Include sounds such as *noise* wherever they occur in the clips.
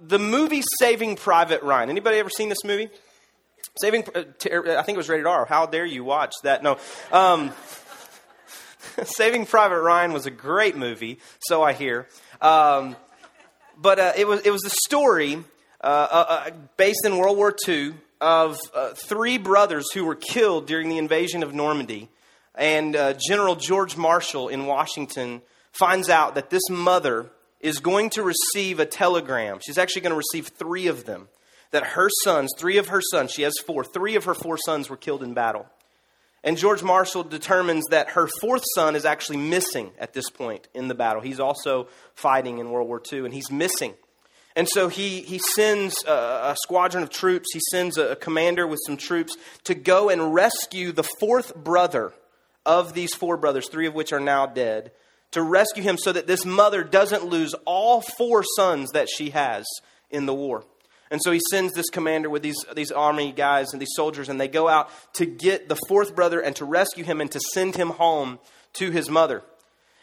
the movie Saving Private Ryan. Anybody ever seen this movie? Saving, uh, I think it was rated R. How dare you watch that? No. Um, *laughs* Saving Private Ryan was a great movie, so I hear. Um, but uh, it was it was a story uh, uh, uh based in World War II of uh, three brothers who were killed during the invasion of Normandy, and General George Marshall in Washington finds out that this mother is going to receive a telegram. She's actually going to receive three of them. That her sons, three of her sons, she has four, three of her four sons were killed in battle. And George Marshall determines that her fourth son is actually missing at this point in the battle. He's also fighting in World War II, and he's missing. And so he, he sends a, a squadron of troops, he sends a, a commander with some troops to go and rescue the fourth brother of these four brothers, three of which are now dead, to rescue him so that this mother doesn't lose all four sons that she has in the war. And so he sends this commander with these, these army guys and these soldiers, and they go out to get the fourth brother and to rescue him and to send him home to his mother.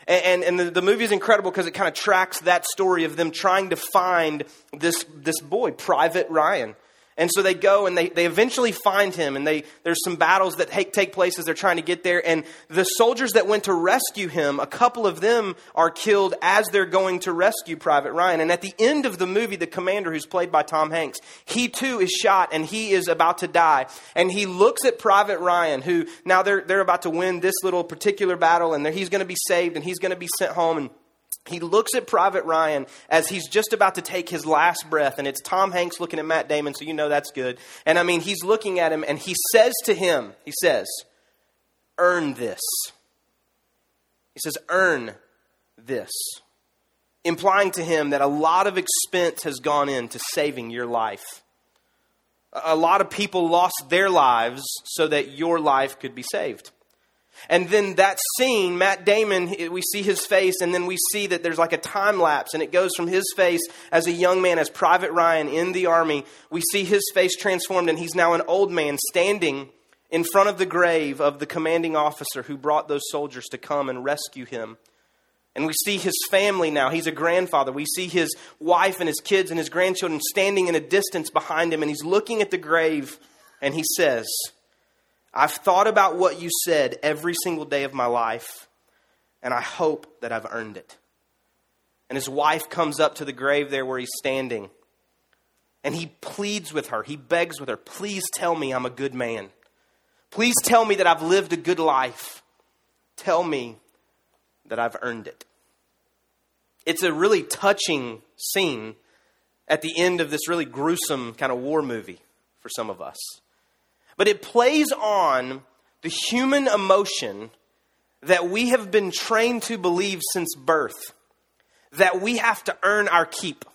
And, and, the, the movie is incredible because it kind of tracks that story of them trying to find this, this boy, Private Ryan. And so they go and they, they eventually find him, and they, there's some battles that take, take place as they're trying to get there. And the soldiers that went to rescue him, a couple of them are killed as they're going to rescue Private Ryan. And at the end of the movie, the commander, who's played by Tom Hanks, he too is shot and he is about to die. And he looks at Private Ryan, who now they're, they're about to win this little particular battle, and he's going to be saved and he's going to be sent home. And he looks at Private Ryan as he's just about to take his last breath, and it's Tom Hanks looking at Matt Damon, so you know that's good. And I mean, he's looking at him, and he says to him, he says, Earn this. He says, Earn this. Implying to him that a lot of expense has gone into saving your life. A lot of people lost their lives so that your life could be saved. And then that scene, Matt Damon, we see his face, and then we see that there's like a time lapse, and it goes from his face as a young man, as Private Ryan in the army. We see his face transformed, and he's now an old man standing in front of the grave of the commanding officer who brought those soldiers to come and rescue him. And we see his family now. He's a grandfather. We see his wife and his kids and his grandchildren standing in a distance behind him, and he's looking at the grave, and he says, I've thought about what you said every single day of my life, and I hope that I've earned it. And his wife comes up to the grave there where he's standing, and he pleads with her. He begs with her, Please tell me I'm a good man. Please tell me that I've lived a good life. Tell me that I've earned it. It's a really touching scene at the end of this really gruesome kind of war movie for some of us. But it plays on the human emotion that we have been trained to believe since birth that we have to earn our keep,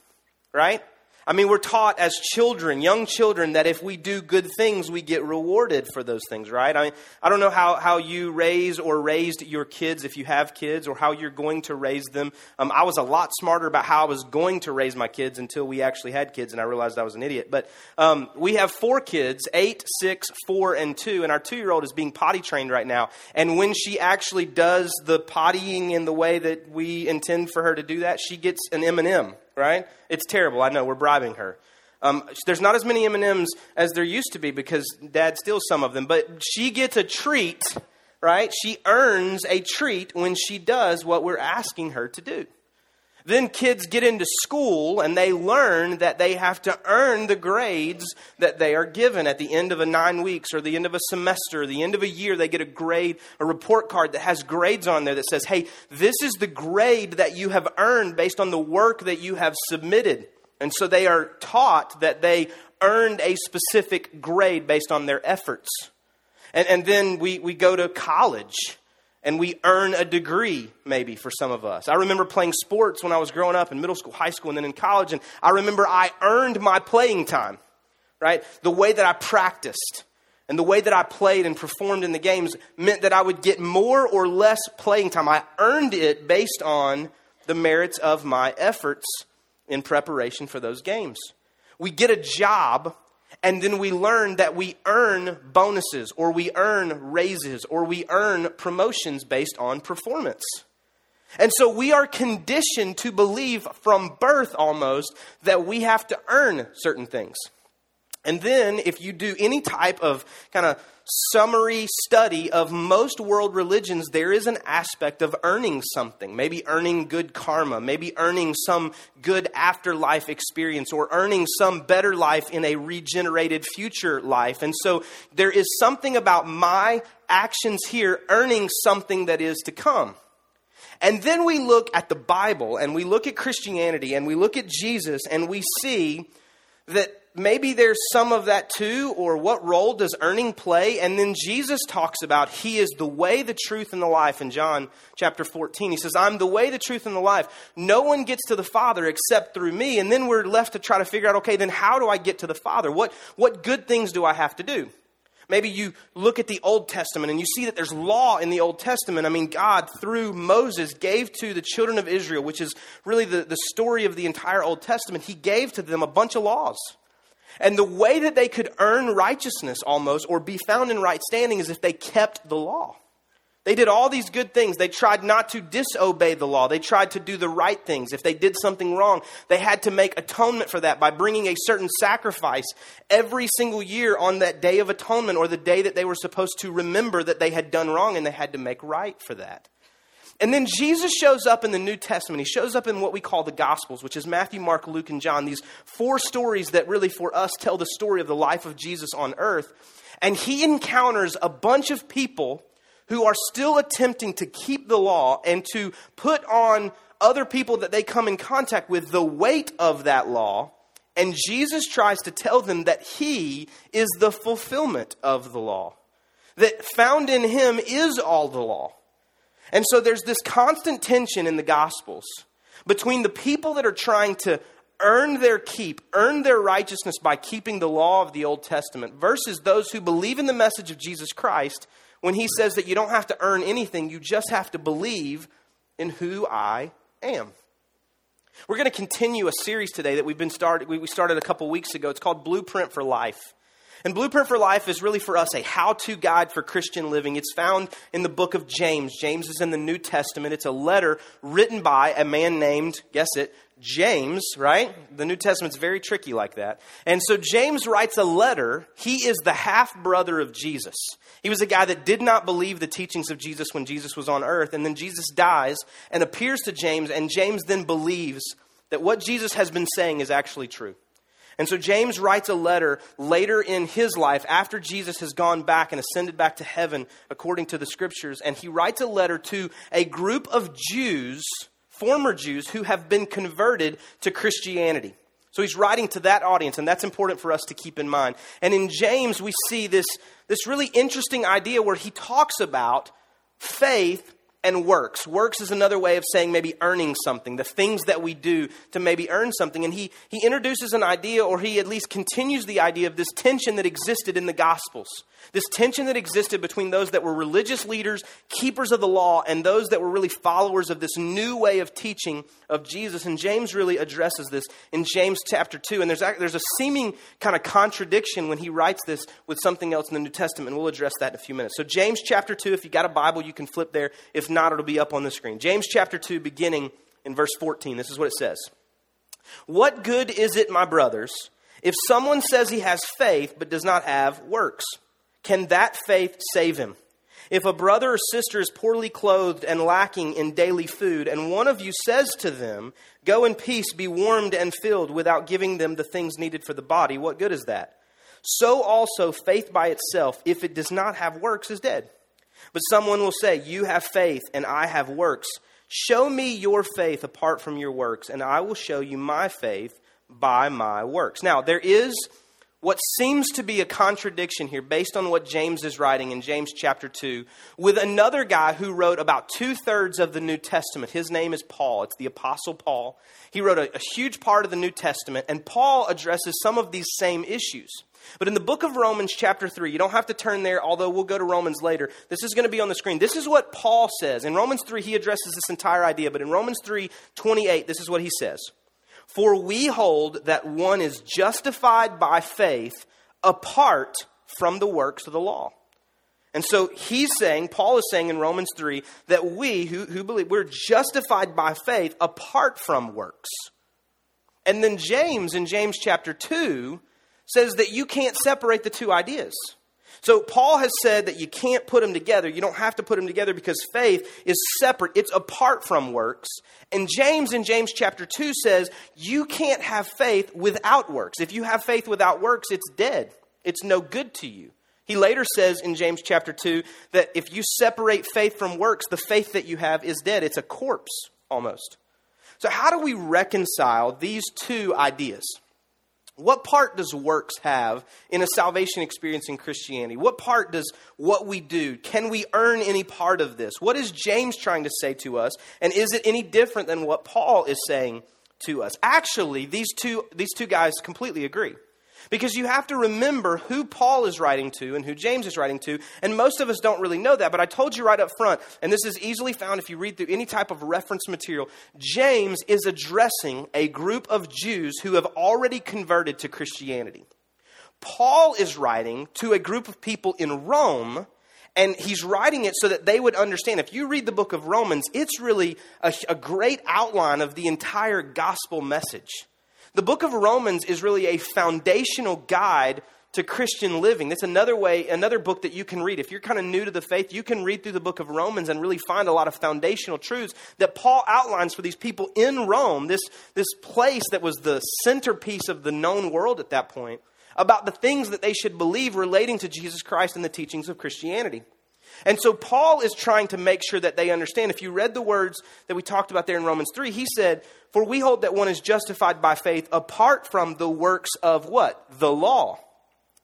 right? I mean, we're taught as children, young children, that if we do good things, we get rewarded for those things, right? I mean, I don't know how, how you raise or raised your kids if you have kids or how you're going to raise them. Um, I was a lot smarter about how I was going to raise my kids until we actually had kids and I realized I was an idiot. But um, we have four kids eight, six, four, and two, and our two year old is being potty trained right now. And when she actually does the pottying in the way that we intend for her to do that, she gets an M&M right? It's terrible. I know we're bribing her. Um, there's not as many M and M's as there used to be because Dad steals some of them. But she gets a treat, right? She earns a treat when she does what we're asking her to do. Then kids get into school and they learn that they have to earn the grades that they are given at the end of a nine weeks or the end of a semester, or the end of a year. They get a grade, a report card that has grades on there that says, hey, this is the grade that you have earned based on the work that you have submitted. And so they are taught that they earned a specific grade based on their efforts. And, and then we, we go to college and we earn a degree, maybe for some of us. I remember playing sports when I was growing up in middle school, high school, and then in college, and I remember I earned my playing time, right? The way that I practiced and the way that I played and performed in the games meant that I would get more or less playing time. I earned it based on the merits of my efforts in preparation for those games. We get a job and then we learn that we earn bonuses or we earn raises or we earn promotions based on performance. And so we are conditioned to believe from birth almost that we have to earn certain things. And then, if you do any type of kind of summary study of most world religions, there is an aspect of earning something. Maybe earning good karma, maybe earning some good afterlife experience, or earning some better life in a regenerated future life. And so, there is something about my actions here earning something that is to come. And then we look at the Bible and we look at Christianity and we look at Jesus and we see that maybe there's some of that too, or what role does earning play? And then Jesus talks about He is the way, the truth, and the life in John chapter 14. He says, I'm the way, the truth, and the life. No one gets to the Father except through me. And then we're left to try to figure out, okay, then how do I get to the Father? What, what good things do I have to do? Maybe you look at the Old Testament and you see that there's law in the Old Testament. I mean, God, through Moses, gave to the children of Israel, which is really the, the story of the entire Old Testament, He gave to them a bunch of laws. And the way that they could earn righteousness almost or be found in right standing is if they kept the law. They did all these good things. They tried not to disobey the law. They tried to do the right things. If they did something wrong, they had to make atonement for that by bringing a certain sacrifice every single year on that day of atonement or the day that they were supposed to remember that they had done wrong and they had to make right for that. And then Jesus shows up in the New Testament. He shows up in what we call the Gospels, which is Matthew, Mark, Luke, and John. These four stories that really, for us, tell the story of the life of Jesus on earth. And he encounters a bunch of people who are still attempting to keep the law and to put on other people that they come in contact with the weight of that law. And Jesus tries to tell them that he is the fulfillment of the law, that found in him is all the law. And so there's this constant tension in the Gospels between the people that are trying to earn their keep, earn their righteousness by keeping the law of the Old Testament, versus those who believe in the message of Jesus Christ when he says that you don't have to earn anything, you just have to believe in who I am. We're going to continue a series today that we've been started we started a couple weeks ago. It's called Blueprint for Life. And Blueprint for Life is really for us a how to guide for Christian living. It's found in the book of James. James is in the New Testament. It's a letter written by a man named, guess it, James, right? The New Testament's very tricky like that. And so James writes a letter. He is the half brother of Jesus. He was a guy that did not believe the teachings of Jesus when Jesus was on earth. And then Jesus dies and appears to James, and James then believes that what Jesus has been saying is actually true. And so James writes a letter later in his life after Jesus has gone back and ascended back to heaven according to the scriptures. And he writes a letter to a group of Jews, former Jews, who have been converted to Christianity. So he's writing to that audience, and that's important for us to keep in mind. And in James, we see this, this really interesting idea where he talks about faith and works. Works is another way of saying maybe earning something, the things that we do to maybe earn something. And he, he introduces an idea, or he at least continues the idea of this tension that existed in the Gospels. This tension that existed between those that were religious leaders, keepers of the law, and those that were really followers of this new way of teaching of Jesus. And James really addresses this in James chapter 2. And there's, there's a seeming kind of contradiction when he writes this with something else in the New Testament. And we'll address that in a few minutes. So, James chapter 2, if you got a Bible, you can flip there. If not, it'll be up on the screen. James chapter 2, beginning in verse 14. This is what it says What good is it, my brothers, if someone says he has faith but does not have works? Can that faith save him? If a brother or sister is poorly clothed and lacking in daily food, and one of you says to them, Go in peace, be warmed and filled, without giving them the things needed for the body, what good is that? So also, faith by itself, if it does not have works, is dead. But someone will say, You have faith, and I have works. Show me your faith apart from your works, and I will show you my faith by my works. Now, there is what seems to be a contradiction here based on what James is writing in James chapter 2 with another guy who wrote about two thirds of the New Testament. His name is Paul. It's the Apostle Paul. He wrote a, a, huge part of the New Testament, and Paul addresses some of these same issues. But in the book of Romans, chapter 3, you don't have to turn there, although we'll go to Romans later. This is going to be on the screen. This is what Paul says. In Romans 3, he addresses this entire idea, but in Romans 3 28, this is what he says. For we hold that one is justified by faith apart from the works of the law. And so he's saying, Paul is saying in Romans 3, that we who, who believe, we're justified by faith apart from works. And then James in James chapter 2 says that you can't separate the two ideas. So Paul has said that you can't put them together. You don't have to put them together because faith is separate. It's apart from works. And James in James chapter 2 says you can't have faith without works. If you have faith without works, it's dead. It's no good to you. He later says in James chapter 2 that if you separate faith from works, the faith that you have is dead. It's a corpse almost. So, how do we reconcile these two ideas? What part does works have in a salvation experience in Christianity? What part does what we do? Can we earn any part of this? What is James trying to say to us? And is it any different than what Paul is saying to us? Actually, these two, these two guys completely agree. Because you have to remember who Paul is writing to and who James is writing to, and most of us don't really know that, but I told you right up front, and this is easily found if you read through any type of reference material. James is addressing a group of Jews who have already converted to Christianity. Paul is writing to a group of people in Rome, and he's writing it so that they would understand. If you read the book of Romans, it's really a, a great outline of the entire gospel message. The book of Romans is really a foundational guide to Christian living. That's another way, another book that you can read. If you're kind of new to the faith, you can read through the book of Romans and really find a lot of foundational truths that Paul outlines for these people in Rome, this, this place that was the centerpiece of the known world at that point, about the things that they should believe relating to Jesus Christ and the teachings of Christianity. And so Paul is trying to make sure that they understand. If you read the words that we talked about there in Romans 3, he said, For we hold that one is justified by faith apart from the works of what? The law.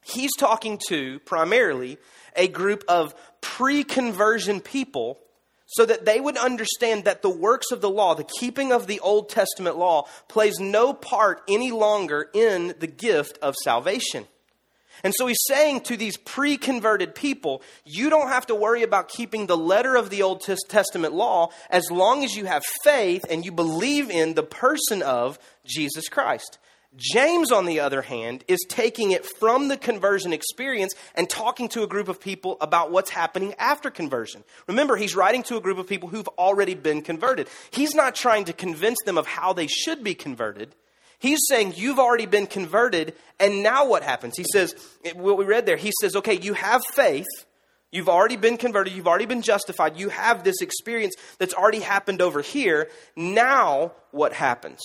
He's talking to primarily a group of pre conversion people so that they would understand that the works of the law, the keeping of the Old Testament law, plays no part any longer in the gift of salvation. And so he's saying to these pre converted people, you don't have to worry about keeping the letter of the Old Testament law as long as you have faith and you believe in the person of Jesus Christ. James, on the other hand, is taking it from the conversion experience and talking to a group of people about what's happening after conversion. Remember, he's writing to a group of people who've already been converted. He's not trying to convince them of how they should be converted. He's saying, You've already been converted, and now what happens? He says, What we read there, he says, Okay, you have faith. You've already been converted. You've already been justified. You have this experience that's already happened over here. Now, what happens?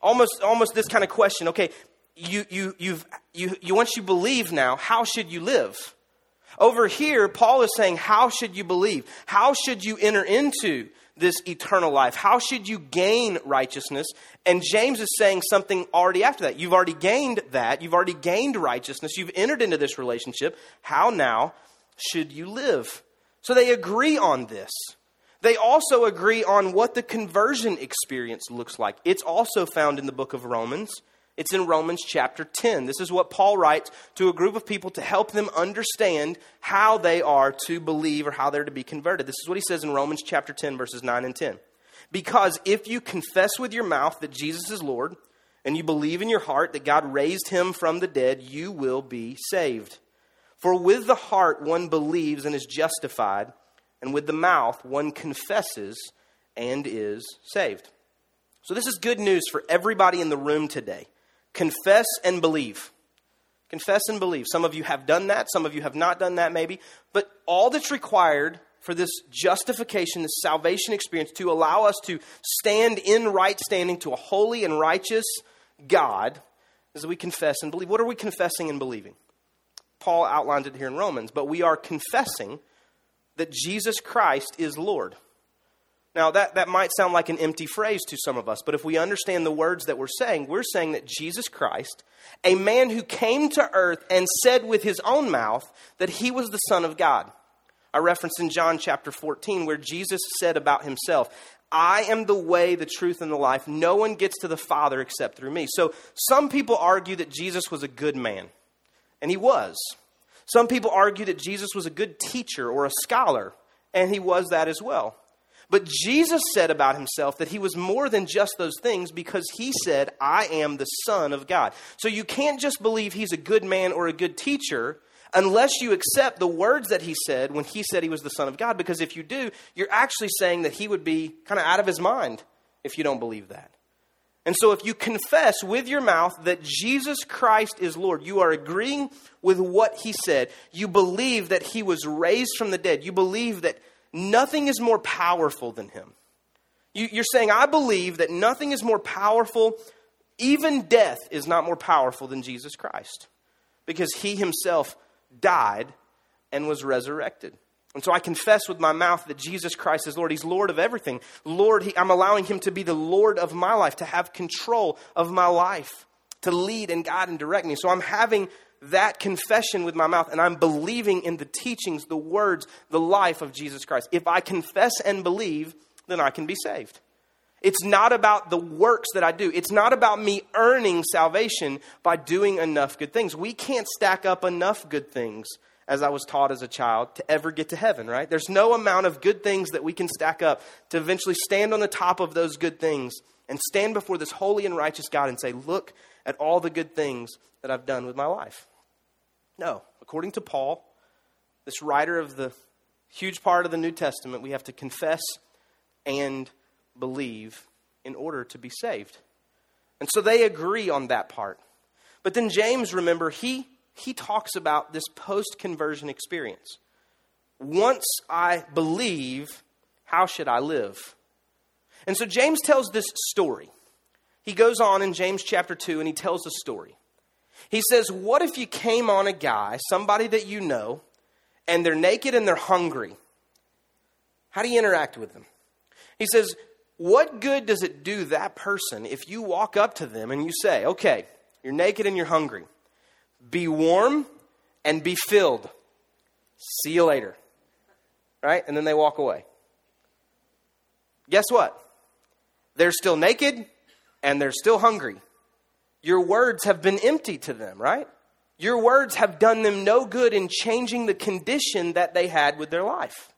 Almost, almost this kind of question. Okay, you, you, you've, you, you, once you believe now, how should you live? Over here, Paul is saying, How should you believe? How should you enter into this eternal life? How should you gain righteousness? And James is saying something already after that. You've already gained that. You've already gained righteousness. You've entered into this relationship. How now should you live? So they agree on this. They also agree on what the conversion experience looks like. It's also found in the book of Romans. It's in Romans chapter 10. This is what Paul writes to a group of people to help them understand how they are to believe or how they're to be converted. This is what he says in Romans chapter 10, verses 9 and 10. Because if you confess with your mouth that Jesus is Lord, and you believe in your heart that God raised him from the dead, you will be saved. For with the heart one believes and is justified, and with the mouth one confesses and is saved. So, this is good news for everybody in the room today. Confess and believe. Confess and believe. Some of you have done that, some of you have not done that, maybe. But all that's required for this justification, this salvation experience, to allow us to stand in right standing to a holy and righteous God, is that we confess and believe. What are we confessing and believing? Paul outlined it here in Romans, but we are confessing that Jesus Christ is Lord. Now, that, that might sound like an empty phrase to some of us, but if we understand the words that we're saying, we're saying that Jesus Christ, a man who came to earth and said with his own mouth that he was the Son of God. I reference in John chapter 14 where Jesus said about himself, I am the way, the truth, and the life. No one gets to the Father except through me. So some people argue that Jesus was a good man, and he was. Some people argue that Jesus was a good teacher or a scholar, and he was that as well. But Jesus said about himself that he was more than just those things because he said, I am the Son of God. So you can't just believe he's a good man or a good teacher unless you accept the words that he said when he said he was the Son of God. Because if you do, you're actually saying that he would be kind of out of his mind if you don't believe that. And so, if you confess with your mouth that Jesus Christ is Lord, you are agreeing with what he said. You believe that he was raised from the dead. You believe that nothing is more powerful than him. You, are saying, I believe that nothing is more powerful, even death is not more powerful than Jesus Christ, because he himself died and was resurrected. And so I confess with my mouth that Jesus Christ is Lord. He's Lord of everything. Lord, he, I'm allowing Him to be the Lord of my life, to have control of my life, to lead and guide and direct me. So I'm having that confession with my mouth and I'm believing in the teachings, the words, the life of Jesus Christ. If I confess and believe, then I can be saved. It's not about the works that I do. It's not about me earning salvation by doing enough good things. We can't stack up enough good things as I was taught as a child, to ever get to heaven, right? There's no amount of good things that we can stack up to eventually stand on the top of those good things and stand before this holy and righteous God and say, Look at all the good things that I've done with my life. No. According to Paul, this writer of the huge part of the New Testament, we have to confess and believe in order to be saved. And so they agree on that part. But then James, remember, he he talks about this post conversion experience. Once I believe, how should I live? And so James tells this story. He goes on in James chapter 2 and he tells a story. He says, What if you came on a guy, somebody that you know, and they're naked and they're hungry? How do you interact with them? He says, What good does it do that person if you walk up to them and you say, Okay, you're naked and you're hungry. Be warm and be filled. See you later. Right? And then they walk away. Guess what? They're still naked and they're still hungry. Your words have been empty to them, right? Your words have done them no good in changing the condition that they had with their life.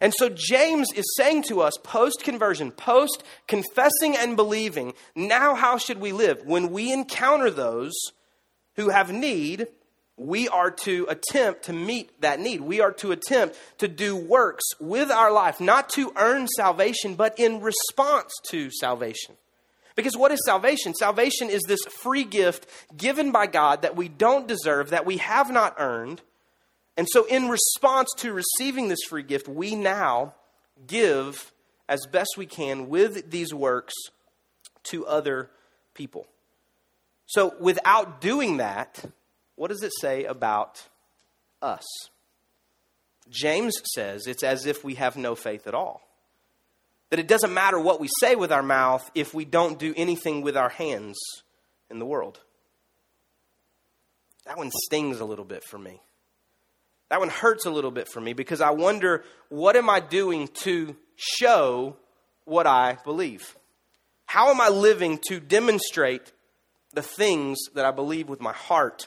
And so James is saying to us post conversion, post confessing and believing, now how should we live? When we encounter those, who have need, we are to attempt to meet that need. We are to attempt to do works with our life, not to earn salvation, but in response to salvation. Because what is salvation? Salvation is this free gift given by God that we don't deserve, that we have not earned. And so, in response to receiving this free gift, we now give as best we can with these works to other people. So, without doing that, what does it say about us? James says it's as if we have no faith at all. That it doesn't matter what we say with our mouth if we don't do anything with our hands in the world. That one stings a little bit for me. That one hurts a little bit for me because I wonder what am I doing to show what I believe? How am I living to demonstrate the things that I believe with my heart?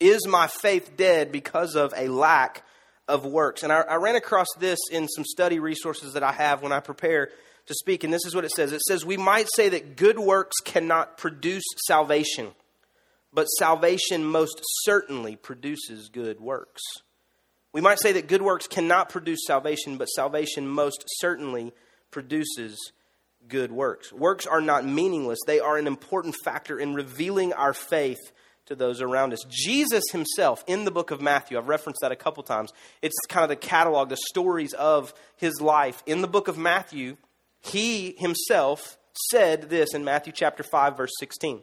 Is my faith dead because of a lack of works? And I, I, ran across this in some study resources that I have when I prepare to speak, and this is what it says it says, We might say that good works cannot produce salvation, but salvation most certainly produces good works. We might say that good works cannot produce salvation, but salvation most certainly produces good works. Works are not meaningless, they are an important factor in revealing our faith to those around us. Jesus himself, in the book of Matthew, I've referenced that a couple times. It's kind of the catalog, the stories of his life. In the book of Matthew, he himself said this in Matthew chapter 5, verse 16.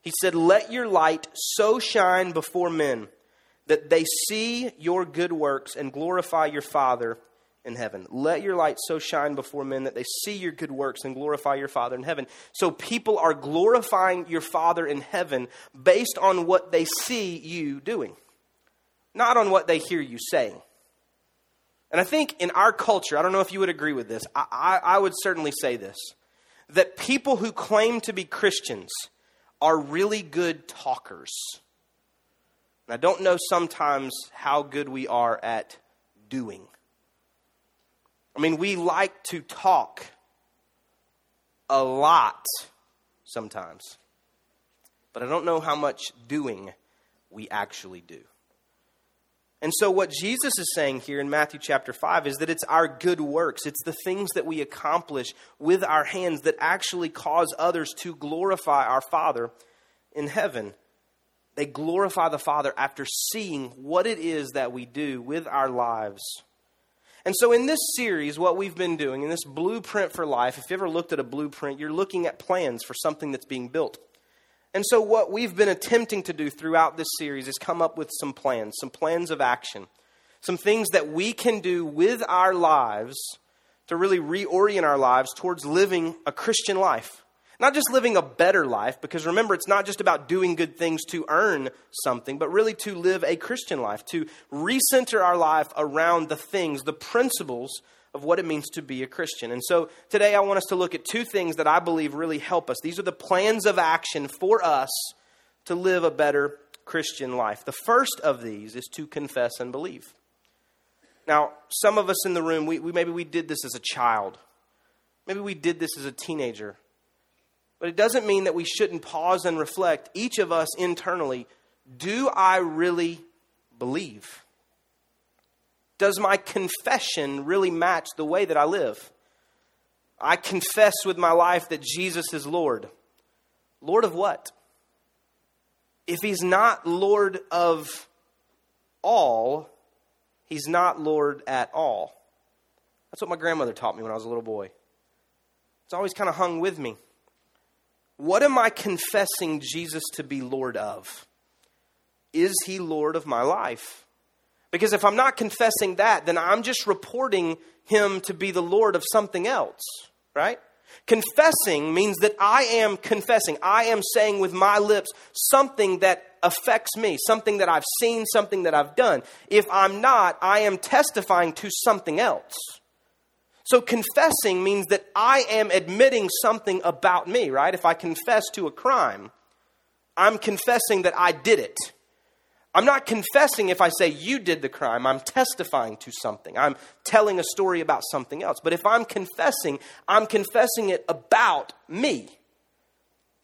He said, Let your light so shine before men that they see your good works and glorify your Father in heaven. Let your light so shine before men that they see your good works and glorify your Father in heaven. So people are glorifying your Father in heaven based on what they see you doing, not on what they hear you saying. And I think in our culture, I don't know if you would agree with this, I, I, I would certainly say this that people who claim to be Christians are really good talkers. And I don't know sometimes how good we are at doing. I mean, we like to talk a lot sometimes, but I don't know how much doing we actually do. And so, what Jesus is saying here in Matthew chapter 5 is that it's our good works, it's the things that we accomplish with our hands that actually cause others to glorify our Father in heaven. They glorify the Father after seeing what it is that we do with our lives. And so, in this series, what we've been doing, in this blueprint for life, if you ever looked at a blueprint, you're looking at plans for something that's being built. And so, what we've been attempting to do throughout this series is come up with some plans, some plans of action, some things that we can do with our lives to really reorient our lives towards living a Christian life. Not just living a better life, because remember, it's not just about doing good things to earn something, but really to live a Christian life, to recenter our life around the things, the principles of what it means to be a Christian. And so today I want us to look at two things that I believe really help us. These are the plans of action for us to live a better Christian life. The first of these is to confess and believe. Now, some of us in the room, we, we, maybe we did this as a child. Maybe we did this as a teenager. But it doesn't mean that we shouldn't pause and reflect, each of us internally, do I really believe? Does my confession really match the way that I live? I confess with my life that Jesus is Lord. Lord of what? If he's not Lord of all, he's not Lord at all. That's what my grandmother taught me when I was a little boy. It's always kind of hung with me. What am I confessing Jesus to be Lord of? Is he Lord of my life? Because if I'm not confessing that, then I'm just reporting him to be the Lord of something else, right? Confessing means that I am confessing. I am saying with my lips something that affects me, something that I've seen, something that I've done. If I'm not, I am testifying to something else. So confessing means that I am admitting something about me, right? If I confess to a crime, I'm confessing that I did it. I'm not confessing if I say you did the crime. I'm testifying to something. I'm telling a story about something else. But if I'm confessing, I'm confessing it about me.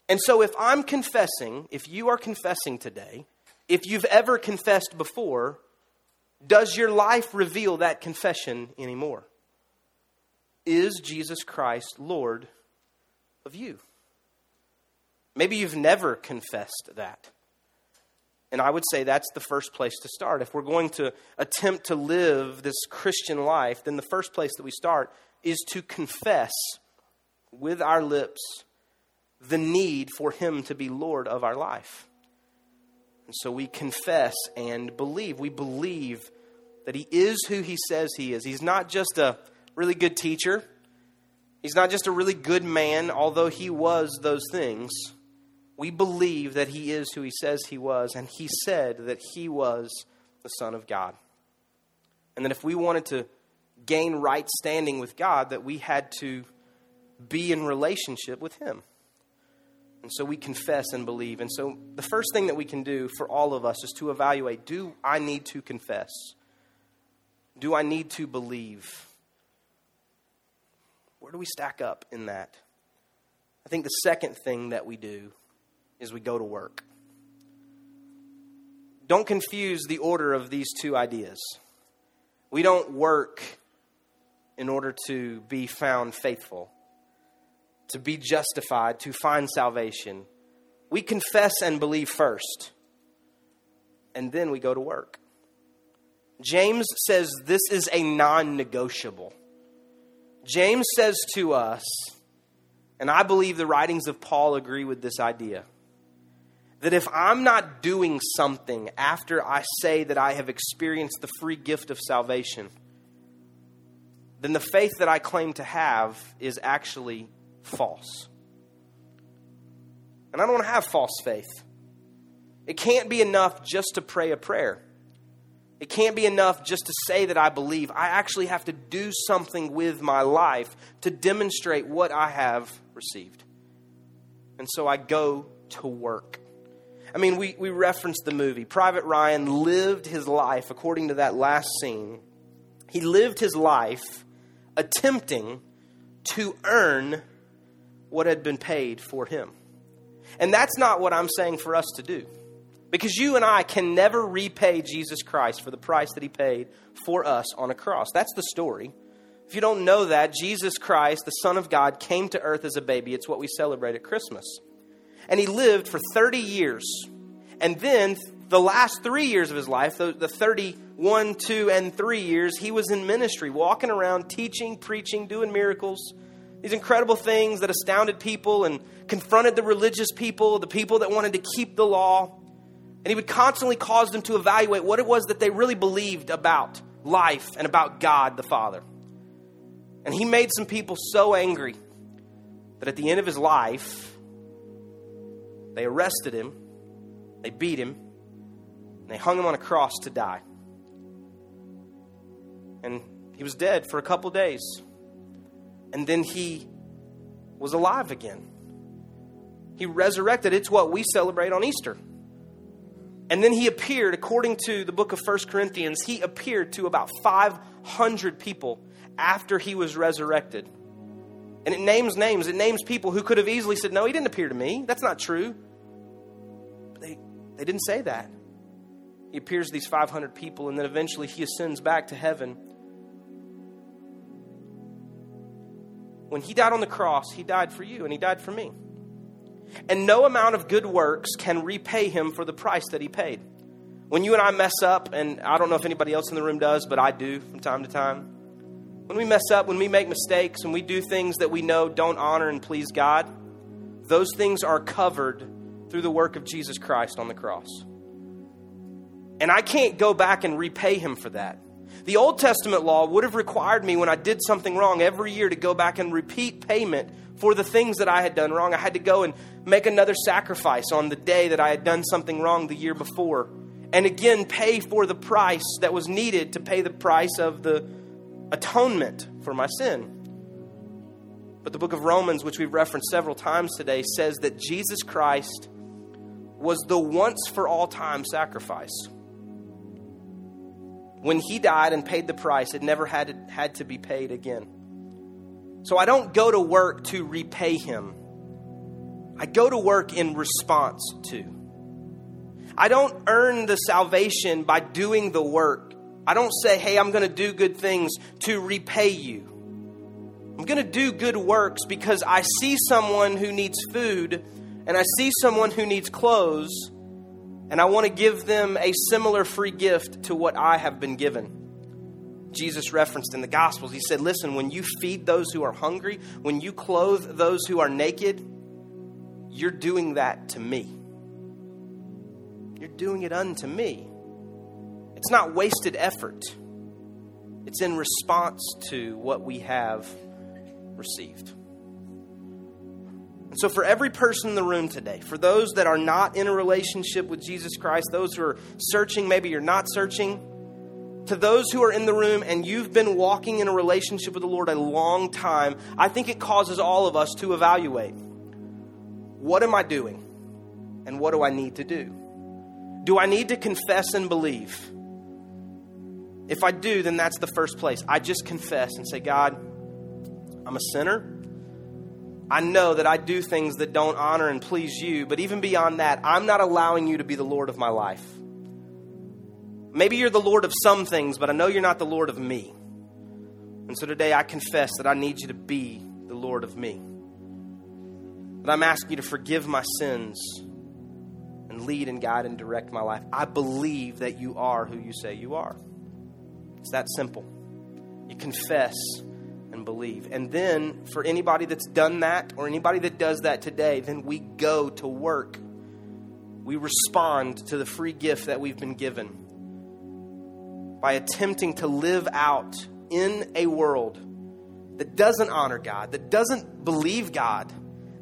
And so if I'm confessing, if you are confessing today, if you've ever confessed before, does your life reveal that confession anymore? Is Jesus Christ Lord of you? Maybe you've never confessed that. And I would say that's the first place to start. If we're going to attempt to live this Christian life, then the first place that we start is to confess with our lips the need for Him to be Lord of our life. And so we confess and believe. We believe that He is who He says He is. He's not just a really good teacher, He's not just a really good man, although He was those things we believe that he is who he says he was, and he said that he was the Son of God. And that if we wanted to gain right standing with God, that we had to be in relationship with him. And so we confess and believe. And so the first thing that we can do for all of us is to evaluate do I need to confess? Do I need to believe? Where do we stack up in that? I think the second thing that we do is we go to work. Don't confuse the order of these two ideas. We don't work in order to be found faithful, to be justified, to find salvation. We confess and believe first, and then we go to work. James says this is a non negotiable. James says to us, and I believe the writings of Paul agree with this idea that if I'm not doing something after I say that I have experienced the free gift of salvation, then the faith that I claim to have is actually false. And I don't want to have false faith. It can't be enough just to pray a prayer. It can't be enough just to say that I believe. I actually have to do something with my life to demonstrate what I have received. And so I go to work. I mean, we, we referenced the movie. Private Ryan lived his life according to that last scene. He lived his life attempting to earn what had been paid for him. And that's not what I'm saying for us to do. Because you and I can never repay Jesus Christ for the price that he paid for us on a cross. That's the story. If you don't know that, Jesus Christ, the Son of God, came to earth as a baby. It's what we celebrate at Christmas. And he lived for 30 years. And then the last three years of his life, the, the 31, 2, and 3 years, he was in ministry, walking around, teaching, preaching, doing miracles these incredible things that astounded people and confronted the religious people, the people that wanted to keep the law. And he would constantly cause them to evaluate what it was that they really believed about life and about God the Father. And he made some people so angry that at the end of his life, they arrested him, they beat him, and they hung him on a cross to die. And he was dead for a couple days. And then he was alive again. He resurrected. It's what we celebrate on Easter. And then he appeared, according to the book of First Corinthians, he appeared to about 500 people after he was resurrected. And it names names. It names people who could have easily said, No, he didn't appear to me. That's not true. But they, they didn't say that. He appears to these 500 people, and then eventually he ascends back to heaven. When he died on the cross, he died for you, and he died for me. And no amount of good works can repay him for the price that he paid. When you and I mess up, and I don't know if anybody else in the room does, but I do from time to time. When we mess up, when we make mistakes, when we do things that we know don't honor and please God, those things are covered through the work of Jesus Christ on the cross. And I can't go back and repay him for that. The Old Testament law would have required me when I did something wrong every year to go back and repeat payment for the things that I had done wrong. I had to go and make another sacrifice on the day that I had done something wrong the year before. And again, pay for the price that was needed to pay the price of the atonement for my sin. But the book of Romans, which we've referenced several times today, says that Jesus Christ was the once for all time sacrifice. When he died and paid the price, it never had to, had to be paid again. So I don't go to work to repay him. I go to work in response to. I don't earn the salvation by doing the work. I don't say, hey, I'm going to do good things to repay you. I'm going to do good works because I see someone who needs food and I see someone who needs clothes and I want to give them a similar free gift to what I have been given. Jesus referenced in the Gospels. He said, Listen, when you feed those who are hungry, when you clothe those who are naked, you're doing that to me. You're doing it unto me. It's not wasted effort, it's in response to what we have received. And so, for every person in the room today, for those that are not in a relationship with Jesus Christ, those who are searching, maybe you're not searching, to those who are in the room and you've been walking in a relationship with the Lord a long time, I think it causes all of us to evaluate what am I doing and what do I need to do? Do I need to confess and believe? If I do, then that's the first place. I just confess and say, God, I'm a sinner. I know that I do things that don't honor and please you, but even beyond that, I'm not allowing you to be the Lord of my life. Maybe you're the Lord of some things, but I know you're not the Lord of me. And so today I confess that I need you to be the Lord of me. That I'm asking you to forgive my sins and lead and guide and direct my life. I believe that you are who you say you are. It's that simple. You confess and believe. And then, for anybody that's done that or anybody that does that today, then we go to work. We respond to the free gift that we've been given by attempting to live out in a world that doesn't honor God, that doesn't believe God,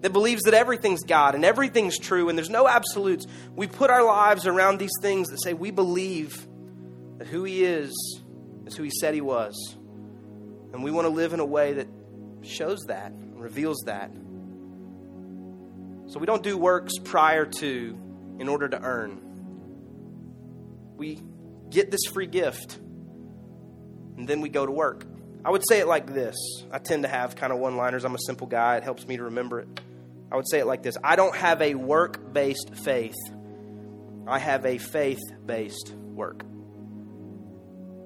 that believes that everything's God and everything's true and there's no absolutes. We put our lives around these things that say we believe that who He is is who He said He was. And we want to live in a way that shows that, reveals that. So we don't do works prior to in order to earn. We get this free gift, and then we go to work. I would say it like this. I tend to have kind of one liners. I'm a simple guy, it helps me to remember it. I would say it like this I don't have a work based faith, I have a faith based work.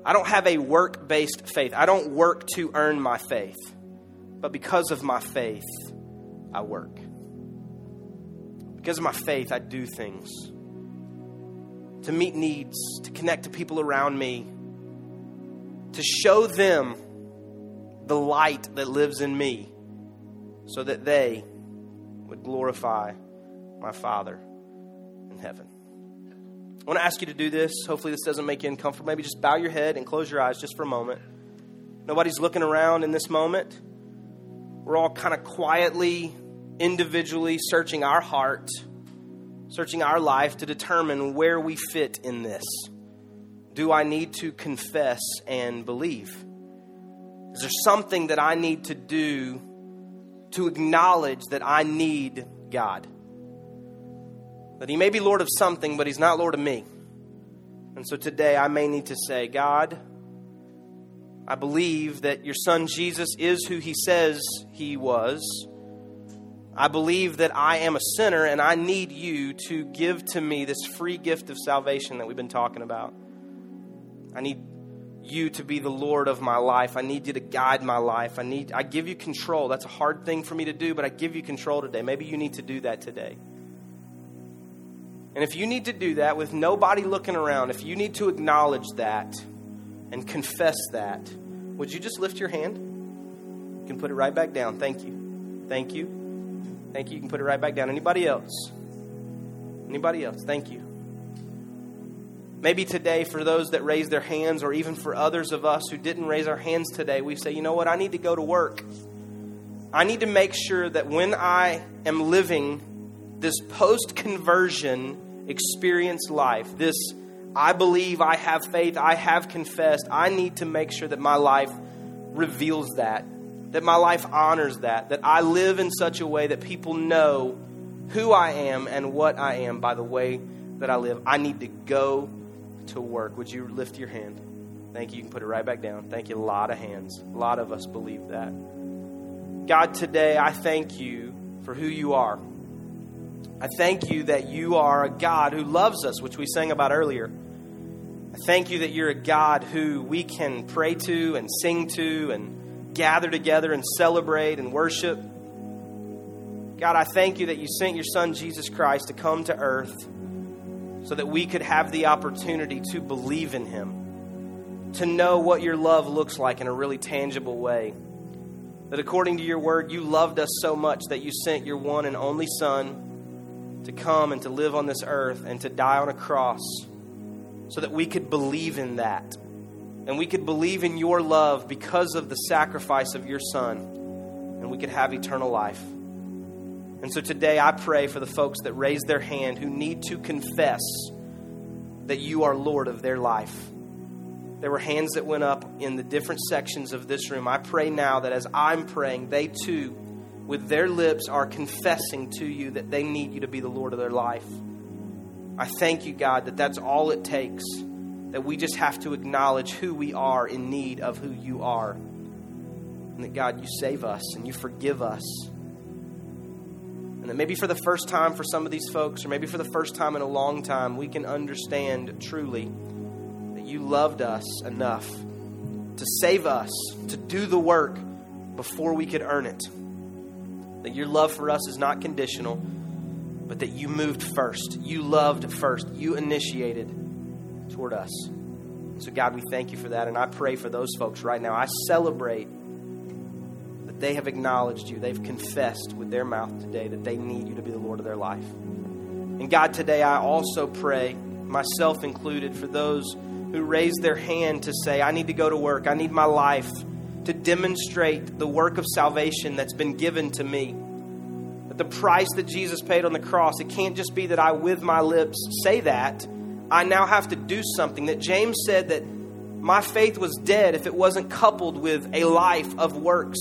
I don't have a work based faith. I don't work to earn my faith. But because of my faith, I work. Because of my faith, I do things to meet needs, to connect to people around me, to show them the light that lives in me so that they would glorify my Father in heaven. I want to ask you to do this. Hopefully, this doesn't make you uncomfortable. Maybe just bow your head and close your eyes just for a moment. Nobody's looking around in this moment. We're all kind of quietly, individually searching our heart, searching our life to determine where we fit in this. Do I need to confess and believe? Is there something that I need to do to acknowledge that I need God? That He may be Lord of something, but He's not Lord of me. And so today I may need to say, God, I believe that your Son Jesus is who He says He was. I believe that I am a sinner and I need you to give to me this free gift of salvation that we've been talking about. I need you to be the Lord of my life. I need you to guide my life. I need I give you control. That's a hard thing for me to do, but I give you control today. Maybe you need to do that today. And if you need to do that with nobody looking around, if you need to acknowledge that and confess that, would you just lift your hand? You can put it right back down. Thank you. Thank you. Thank you. You can put it right back down. Anybody else? Anybody else? Thank you. Maybe today, for those that raised their hands, or even for others of us who didn't raise our hands today, we say, you know what? I need to go to work. I need to make sure that when I am living this post conversion experience life, this I believe, I have faith, I have confessed, I need to make sure that my life reveals that, that my life honors that, that I live in such a way that people know who I am and what I am by the way that I live. I need to go to work. Would you lift your hand? Thank you. You can put it right back down. Thank you. A lot of hands. A lot of us believe that. God, today I thank you for who you are. I thank you that you are a God who loves us, which we sang about earlier. I thank you that you're a God who we can pray to and sing to and gather together and celebrate and worship. God, I thank you that you sent your Son, Jesus Christ, to come to earth so that we could have the opportunity to believe in him, to know what your love looks like in a really tangible way. That according to your word, you loved us so much that you sent your one and only Son to come and to live on this earth and to die on a cross so that we could believe in that. And we could believe in your love because of the sacrifice of your Son. And we could have eternal life. And so today I pray for the folks that raised their hand who need to confess that you are Lord of their life. There were hands that went up in the different sections of this room. I pray now that as I'm praying, they too with their lips are confessing to you that they need you to be the Lord of their life. I thank you, God, that that's all it takes. That we just have to acknowledge who we are in need of who you are. And that, God, you save us and you forgive us. And that maybe for the first time for some of these folks, or maybe for the first time in a long time, we can understand truly that you loved us enough to save us, to do the work before we could earn it that your love for us is not conditional, but that you moved first. You loved first. You initiated toward us. So, God, we thank you for that. And I pray for those folks right now. I celebrate that they have acknowledged you. They've confessed with their mouth today that they need you to be the Lord of their life. And, God, today I also pray, myself included, for those who raise their hand to say, I need to go to work. I need my life to demonstrate the work of salvation that's been given to me. That the price that Jesus paid on the cross, it can't just be that I, with my lips, say that. I now have to do something. That James said that my faith was dead if it wasn't coupled with a life of works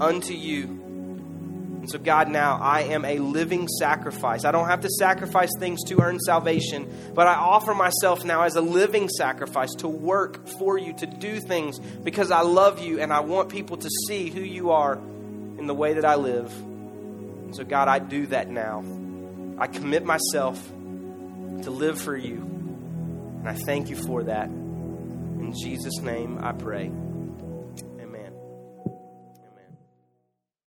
unto you. And so, God, now I am a living sacrifice. I don't have to sacrifice things to earn salvation, but I offer myself now as a living sacrifice to work for you, to do things because I love you and I want people to see who you are in the way that I live. And so, God, I do that now. I commit myself to live for you. And I thank you for that. In Jesus' name I pray.